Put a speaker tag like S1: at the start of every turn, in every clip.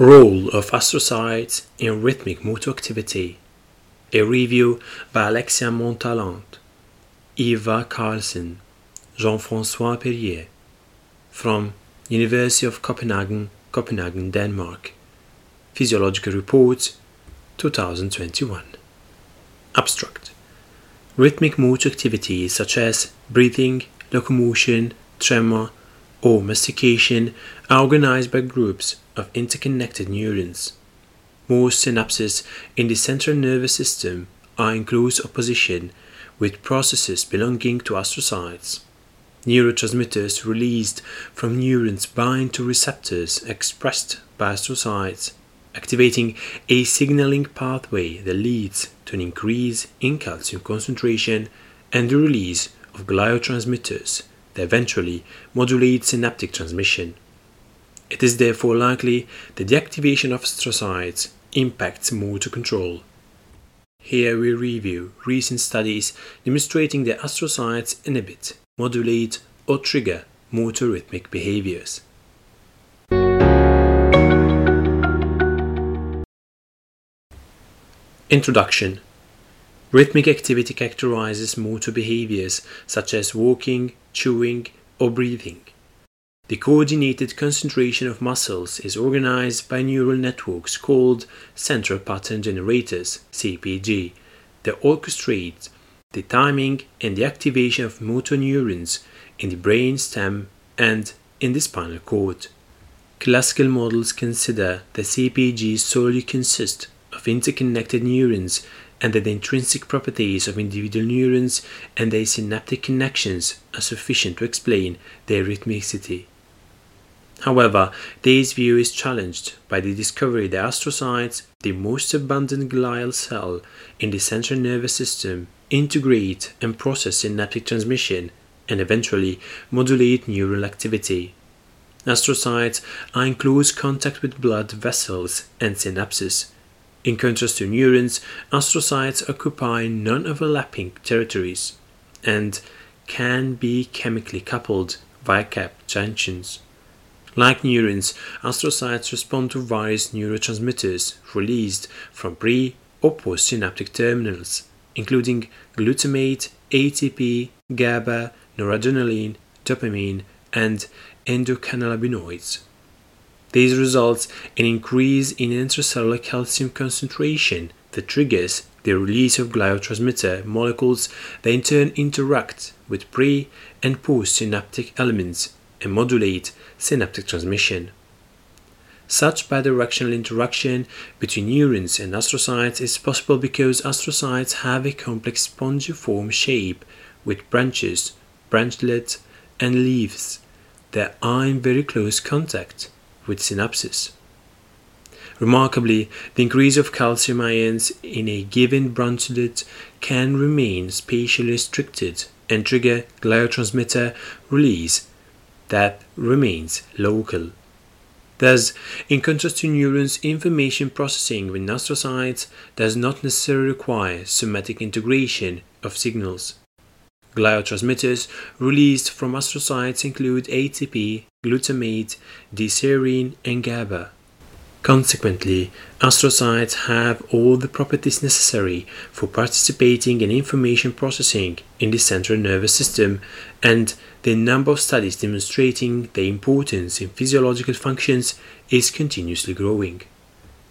S1: Role of astrocytes in rhythmic motor activity. A review by Alexia Montalant, Eva Carlsen, Jean-François Perrier, from University of Copenhagen, Copenhagen, Denmark. Physiological Reports, 2021. Abstract. Rhythmic motor activities such as breathing, locomotion, tremor, or mastication are organized by groups of interconnected neurons. Most synapses in the central nervous system are in close apposition with processes belonging to astrocytes. Neurotransmitters released from neurons bind to receptors expressed by astrocytes, activating a signaling pathway that leads to an increase in calcium concentration and the release of gliotransmitters eventually modulate synaptic transmission. It is therefore likely that the activation of astrocytes impacts motor control. Here we review recent studies demonstrating that astrocytes inhibit, modulate, or trigger motor rhythmic behaviors. Introduction Rhythmic activity characterizes motor behaviors such as walking, chewing, or breathing. The coordinated concentration of muscles is organized by neural networks called central pattern generators CPG that orchestrate the timing and the activation of motor neurons in the brain stem and in the spinal cord. Classical models consider that CPG solely consist of interconnected neurons and that the intrinsic properties of individual neurons and their synaptic connections are sufficient to explain their rhythmicity. However, this view is challenged by the discovery that astrocytes, the most abundant glial cell in the central nervous system, integrate and process synaptic transmission and eventually modulate neural activity. Astrocytes are in close contact with blood vessels and synapses. In contrast to neurons, astrocytes occupy non overlapping territories and can be chemically coupled via gap junctions. Like neurons, astrocytes respond to various neurotransmitters released from pre or postsynaptic terminals, including glutamate, ATP, GABA, noradrenaline, dopamine, and endocannabinoids. This results in increase in intracellular calcium concentration that triggers the release of gliotransmitter molecules that in turn interact with pre and postsynaptic elements and modulate synaptic transmission. Such bidirectional interaction between neurons and astrocytes is possible because astrocytes have a complex spongiform shape with branches, branchlets, and leaves that are in very close contact with synapses. Remarkably, the increase of calcium ions in a given branchlet can remain spatially restricted and trigger gliotransmitter release that remains local. Thus, in contrast to neurons, information processing with astrocytes does not necessarily require somatic integration of signals. Gliotransmitters released from astrocytes include ATP, glutamate, D-serine, and GABA. Consequently, astrocytes have all the properties necessary for participating in information processing in the central nervous system, and the number of studies demonstrating their importance in physiological functions is continuously growing.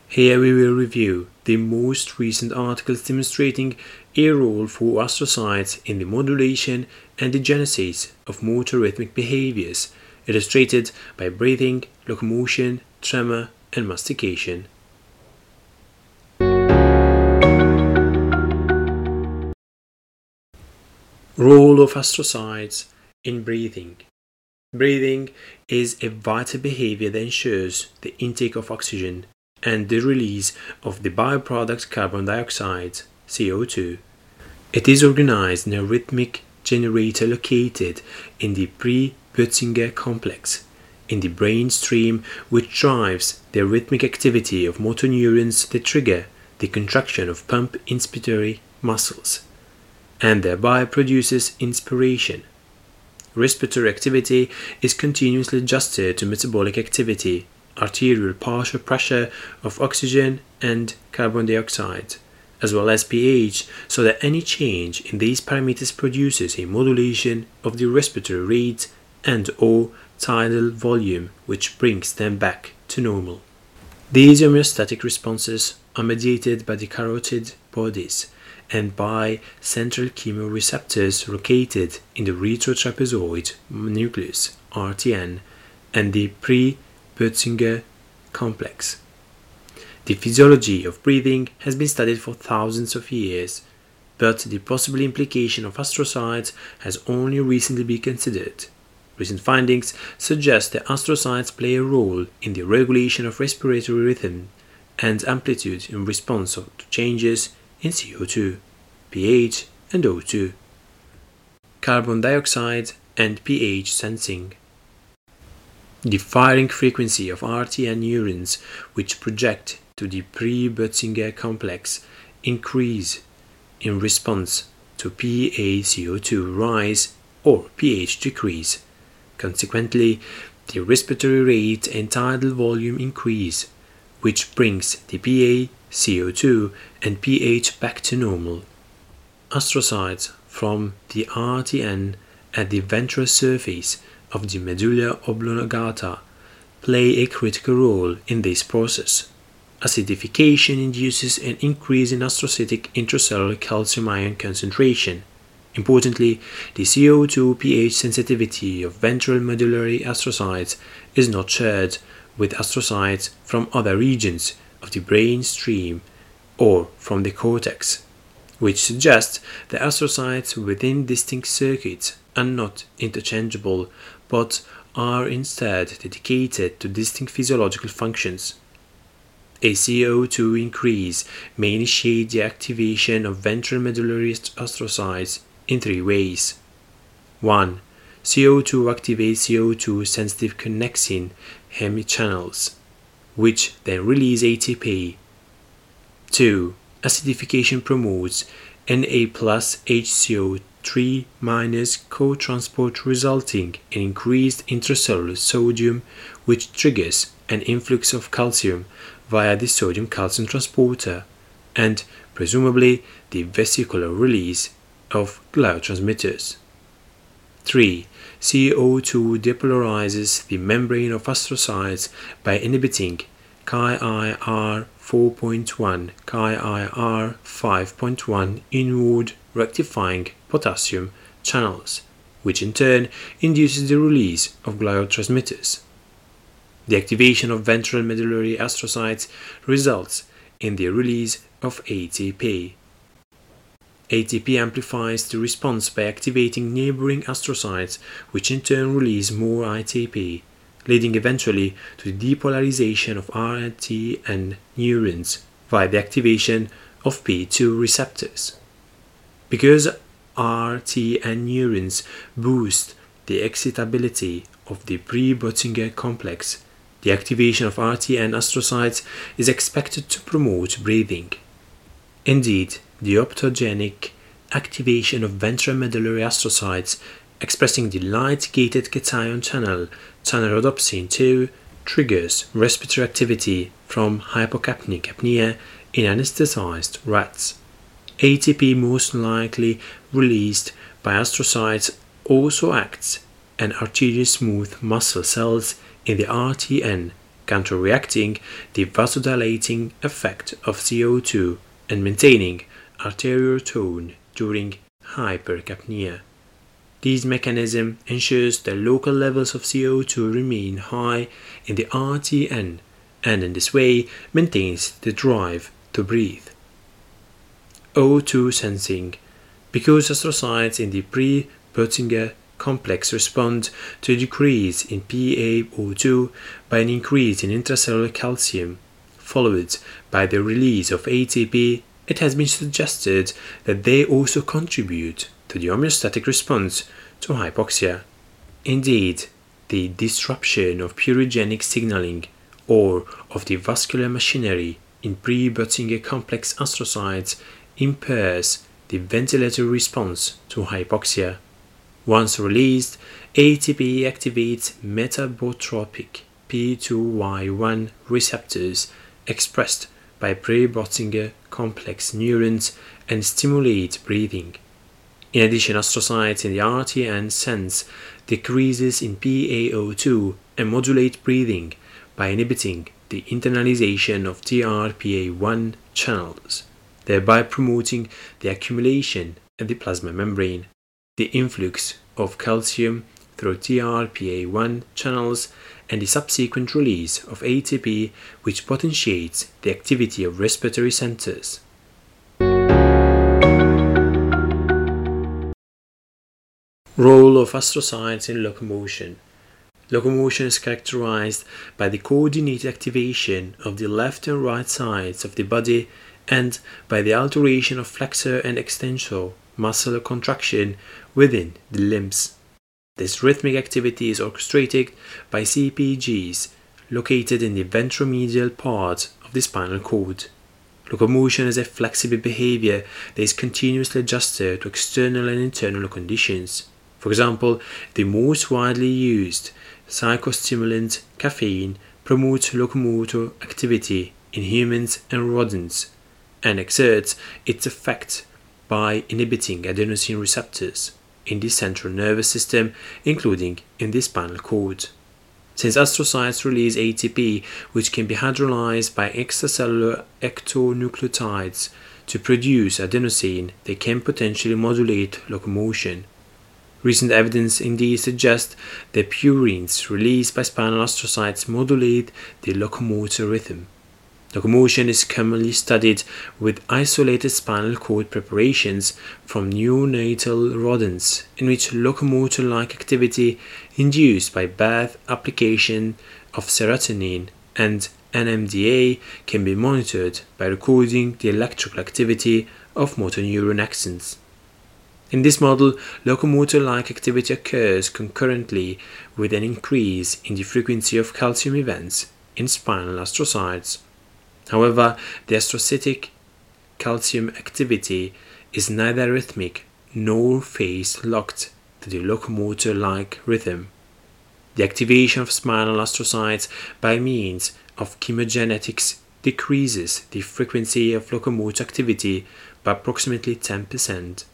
S1: Here we will review the most recent articles demonstrating a role for astrocytes in the modulation and the genesis of motor rhythmic behaviors, illustrated by breathing, locomotion, tremor, and mastication. Role of astrocytes in breathing. Breathing is a vital behavior that ensures the intake of oxygen and the release of the byproduct carbon dioxide, CO2. It is organized in a rhythmic generator located in the pre-Bötzinger complex in the brain stem which drives the rhythmic activity of motor neurons that trigger the contraction of pump inspiratory muscles and thereby produces inspiration. Respiratory activity is continuously adjusted to metabolic activity arterial partial pressure of oxygen and carbon dioxide, as well as pH, so that any change in these parameters produces a modulation of the respiratory rate and or tidal volume which brings them back to normal. These homeostatic responses are mediated by the carotid bodies and by central chemoreceptors located in the retrotrapezoid nucleus RTN and the pre-Bötzinger complex. The physiology of breathing has been studied for thousands of years, but the possible implication of astrocytes has only recently been considered. Recent findings suggest that astrocytes play a role in the regulation of respiratory rhythm and amplitude in response to changes in CO2, pH, and O2. Carbon dioxide and pH sensing. The firing frequency of RTN neurons which project to the pre-Bötzinger complex increase in response to PaCO2 rise or pH decrease. Consequently, the respiratory rate and tidal volume increase, which brings the Pa, CO2, and pH back to normal. Astrocytes from the RTN at the ventral surface of the medulla oblongata play a critical role in this process. Acidification induces an increase in astrocytic intracellular calcium ion concentration, Importantly, the CO2 pH sensitivity of ventral medullary astrocytes is not shared with astrocytes from other regions of the brain stem or from the cortex, which suggests that astrocytes within distinct circuits are not interchangeable but are instead dedicated to distinct physiological functions. A CO2 increase may initiate the activation of ventral medullary astrocytes in three ways. 1. CO2 activates CO2 sensitive connexin hemichannels, which then release ATP. 2. Acidification promotes Na plus HCO3 minus co-transport resulting in increased intracellular sodium which triggers an influx of calcium via the sodium calcium transporter and presumably the vesicular release of glial transmitters. 3. CO2 depolarizes the membrane of astrocytes by inhibiting KIR 4.1, KIR 5.1 inward rectifying potassium channels, which in turn induces the release of gliotransmitters. The activation of ventral medullary astrocytes results in the release of ATP, ATP amplifies the response by activating neighboring astrocytes, which in turn release more ATP, leading eventually to the depolarization of RTN neurons via the activation of P2 receptors. Because RTN neurons boost the excitability of the pre-Bötzinger complex, the activation of RTN astrocytes is expected to promote breathing. Indeed, the optogenic activation of ventromedullary astrocytes expressing the light-gated cation channel, channel rhodopsin 2, triggers respiratory activity from hypocapnic apnea in anesthetized rats. ATP most likely released by astrocytes also acts and arterial smooth muscle cells in the RTN, counteracting the vasodilating effect of CO2 and maintaining arterial tone during hypercapnia. This mechanism ensures that local levels of CO2 remain high in the RTN and in this way maintains the drive to breathe. O2 sensing because astrocytes in the pre-Bötzinger complex respond to a decrease in PaO2 by an increase in intracellular calcium, followed by the release of ATP it has been suggested that they also contribute to the homeostatic response to hypoxia. Indeed, the disruption of purinergic signaling or of the vesicular machinery in pre-Bötzinger complex astrocytes impairs the ventilatory response to hypoxia. Once released, ATP activates metabotropic P2Y1 receptors expressed by pre-Bötzinger complex neurons and stimulate breathing. In addition, astrocytes in the RTN sense decreases in PaO2 and modulate breathing by inhibiting the internalization of TRPA1 channels, thereby promoting the accumulation at the plasma membrane, the influx of calcium through TRPA1 channels, and the subsequent release of ATP, which potentiates the activity of respiratory centers. Role of astrocytes in locomotion. Locomotion is characterized by the coordinated activation of the left and right sides of the body and by the alteration of flexor and extensor muscular contraction within the limbs. This rhythmic activity is orchestrated by CPGs located in the ventromedial part of the spinal cord. Locomotion is a flexible behavior that is continuously adjusted to external and internal conditions. For example, the most widely used psychostimulant caffeine promotes locomotor activity in humans and rodents and exerts its effect by inhibiting adenosine receptors in the central nervous system, including in the spinal cord. Since astrocytes release ATP, which can be hydrolyzed by extracellular ectonucleotides to produce adenosine, they can potentially modulate locomotion. Recent evidence indeed suggests that purines released by spinal astrocytes modulate the locomotor rhythm. Locomotion is commonly studied with isolated spinal cord preparations from neonatal rodents, in which locomotor like activity induced by bath application of serotonin and NMDA can be monitored by recording the electrical activity of motor neuron axons. In this model, locomotor like activity occurs concurrently with an increase in the frequency of calcium events in spinal astrocytes. However, the astrocytic calcium activity is neither rhythmic nor phase locked to the locomotor like rhythm. The activation of spinal astrocytes by means of chemogenetics decreases the frequency of locomotor activity by approximately 10%.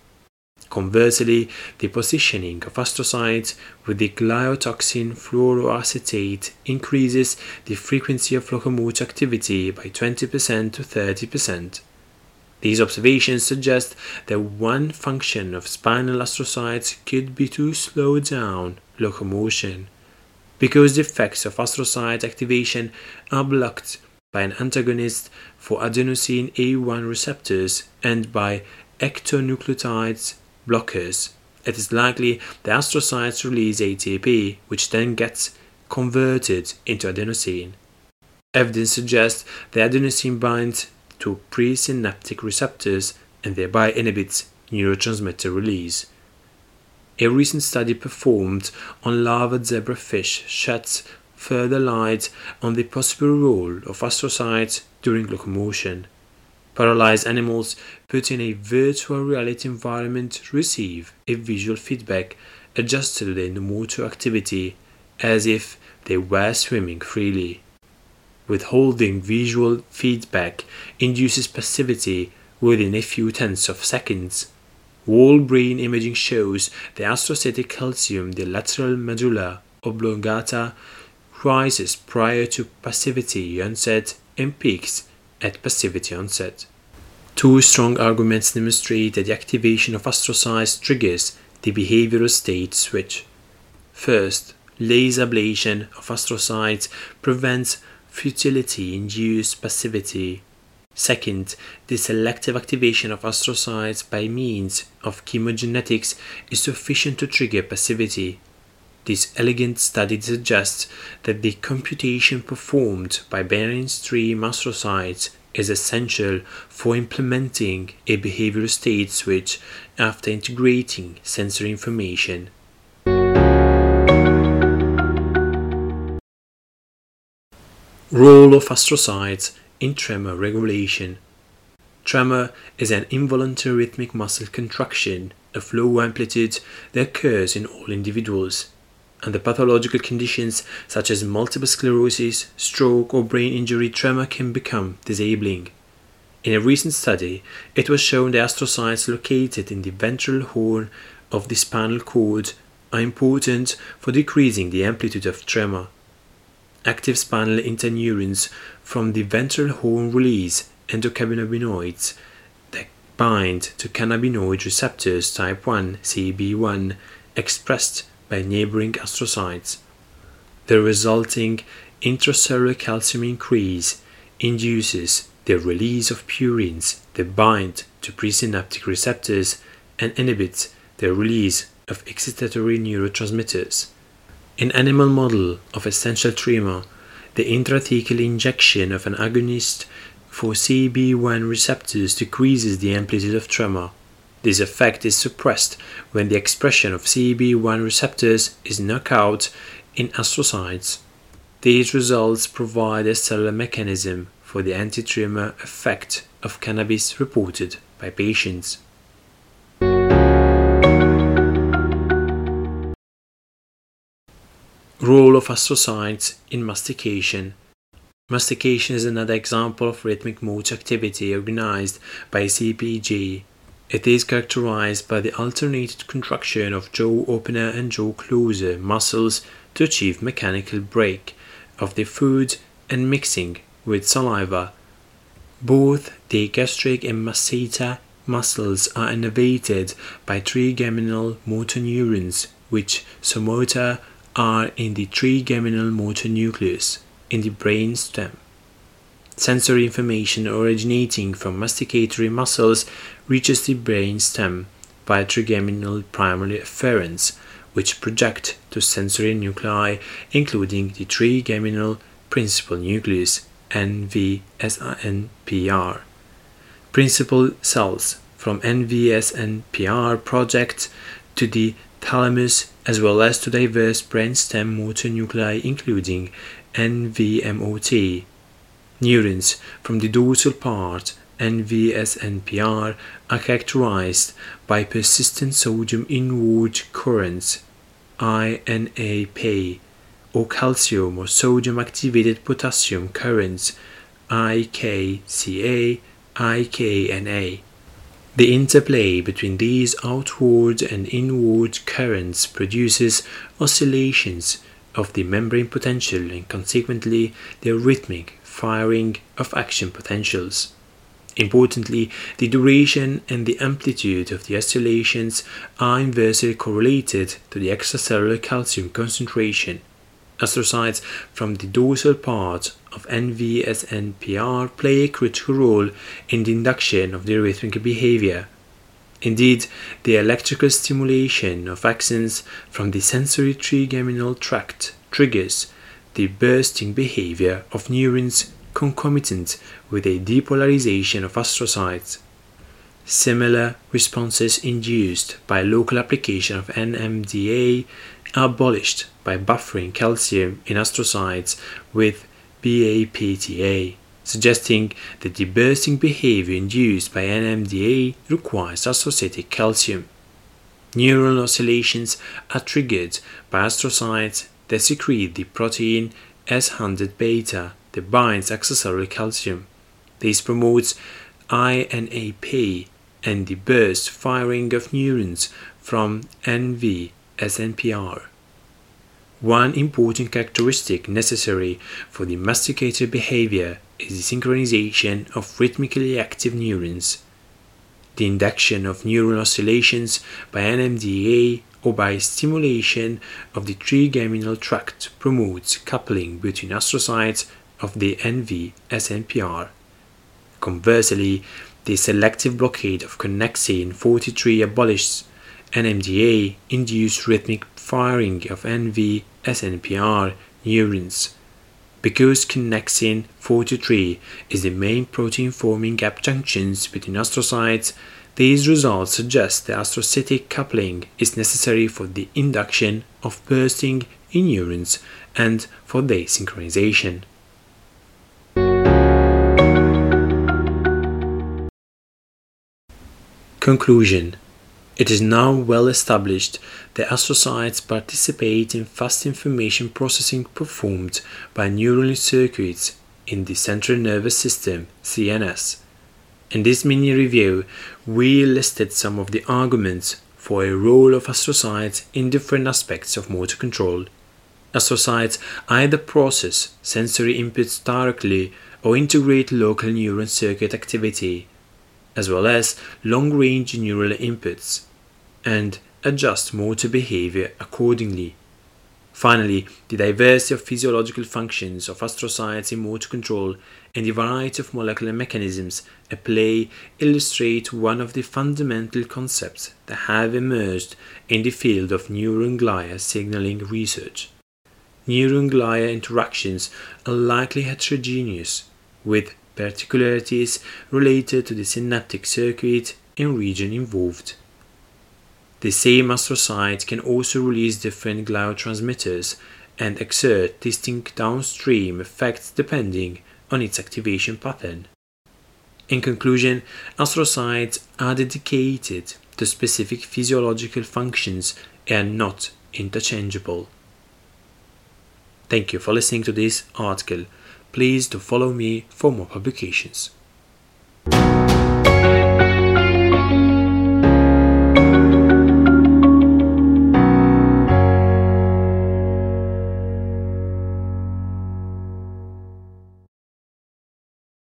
S1: Conversely, the positioning of astrocytes with the gliotoxin fluoroacetate increases the frequency of locomotor activity by 20% to 30%. These observations suggest that one function of spinal astrocytes could be to slow down locomotion. Because the effects of astrocyte activation are blocked by an antagonist for adenosine A1 receptors and by ectonucleotides blockers, it is likely the astrocytes release ATP, which then gets converted into adenosine. Evidence suggests the adenosine binds to presynaptic receptors and thereby inhibits neurotransmitter release. A recent study performed on larval zebrafish sheds further light on the possible role of astrocytes during locomotion. Paralyzed animals put in a virtual reality environment receive a visual feedback adjusted to their motor activity as if they were swimming freely. Withholding visual feedback induces passivity within a few tenths of seconds. Whole brain imaging shows the astrocytic calcium, the lateral medulla oblongata, rises prior to passivity onset and peaks at passivity onset. Two strong arguments demonstrate that the activation of astrocytes triggers the behavioral state switch. First, laser ablation of astrocytes prevents futility-induced passivity. Second, the selective activation of astrocytes by means of chemogenetics is sufficient to trigger passivity. This elegant study suggests that the computation performed by brainstem astrocytes is essential for implementing a behavioral state switch after integrating sensory information. Role of astrocytes in tremor regulation. Tremor is an involuntary rhythmic muscle contraction of low amplitude that occurs in all individuals. Under pathological conditions such as multiple sclerosis, stroke, or brain injury, tremor can become disabling. In a recent study, it was shown the astrocytes located in the ventral horn of the spinal cord are important for decreasing the amplitude of tremor. Active spinal interneurons from the ventral horn release endocannabinoids that bind to cannabinoid receptors type 1 CB1 expressed by neighboring astrocytes. The resulting intracellular calcium increase induces the release of purines that bind to presynaptic receptors and inhibits the release of excitatory neurotransmitters. In animal model of essential tremor, the intrathecal injection of an agonist for CB1 receptors decreases the amplitude of tremor. This effect is suppressed when the expression of CB1 receptors is knocked out in astrocytes. These results provide a cellular mechanism for the anti-tremor effect of cannabis reported by patients. Role of astrocytes in mastication. Mastication is another example of rhythmic motor activity organized by CPG. It is characterized by the alternated contraction of jaw opener and jaw closer muscles to achieve mechanical break of the food and mixing with saliva. Both the gastric and masseter muscles are innervated by trigeminal motor neurons, which somotor are in the trigeminal motor nucleus in the brain stem. Sensory information originating from masticatory muscles reaches the brain stem by trigeminal primary afferents, which project to sensory nuclei, including the trigeminal principal nucleus NVSNPR. Principal cells from NVSNPR project to the thalamus as well as to diverse brainstem motor nuclei including NVMOT. Neurons from the dorsal part NVSNPR are characterized by persistent sodium inward currents INAP or calcium or sodium activated potassium currents IKCA IKNA the interplay between these outward and inward currents produces oscillations of the membrane potential and consequently the rhythmic firing of action potentials. Importantly, the duration and the amplitude of the oscillations are inversely correlated to the extracellular calcium concentration. Astrocytes from the dorsal part of NVSNPR play a critical role in the induction of the rhythmic behavior. Indeed, the electrical stimulation of axons from the sensory trigeminal tract triggers the bursting behavior of neurons concomitant with a depolarization of astrocytes. Similar responses induced by local application of NMDA are abolished by buffering calcium in astrocytes with BAPTA, suggesting that the bursting behavior induced by NMDA requires associated calcium. Neural oscillations are triggered by astrocytes that secrete the protein S100 beta that binds accessory calcium. This promotes INAP and the burst firing of neurons from NV SNPR. One important characteristic necessary for the masticator behavior is the synchronization of rhythmically active neurons. The induction of neural oscillations by NMDA or by stimulation of the trigeminal tract promotes coupling between astrocytes of the NV SNPR. Conversely, the selective blockade of connexin 43 abolishes NMDA induced rhythmic firing of NV SNPR neurons. Because connexin 43 is the main protein forming gap junctions between astrocytes, these results suggest that astrocytic coupling is necessary for the induction of bursting in neurons and for their synchronization. Conclusion It is now well established that astrocytes participate in fast information processing performed by neural circuits in the central nervous system CNS. In this mini review, we listed some of the arguments for a role of astrocytes in different aspects of motor control. Astrocytes either process sensory inputs directly or integrate local neuron circuit activity as well as long-range neural inputs, and adjust motor behavior accordingly. Finally, the diversity of physiological functions of astrocytes in motor control and the variety of molecular mechanisms at play illustrate one of the fundamental concepts that have emerged in the field of neuron glia signaling research. Neuron glia interactions are likely heterogeneous, with particularities related to the synaptic circuit and region involved. The same astrocyte can also release different gliotransmitters and exert distinct downstream effects depending on its activation pattern. In conclusion, astrocytes are dedicated to specific physiological functions and not interchangeable. Thank you for listening to this article. Please to follow me for more publications.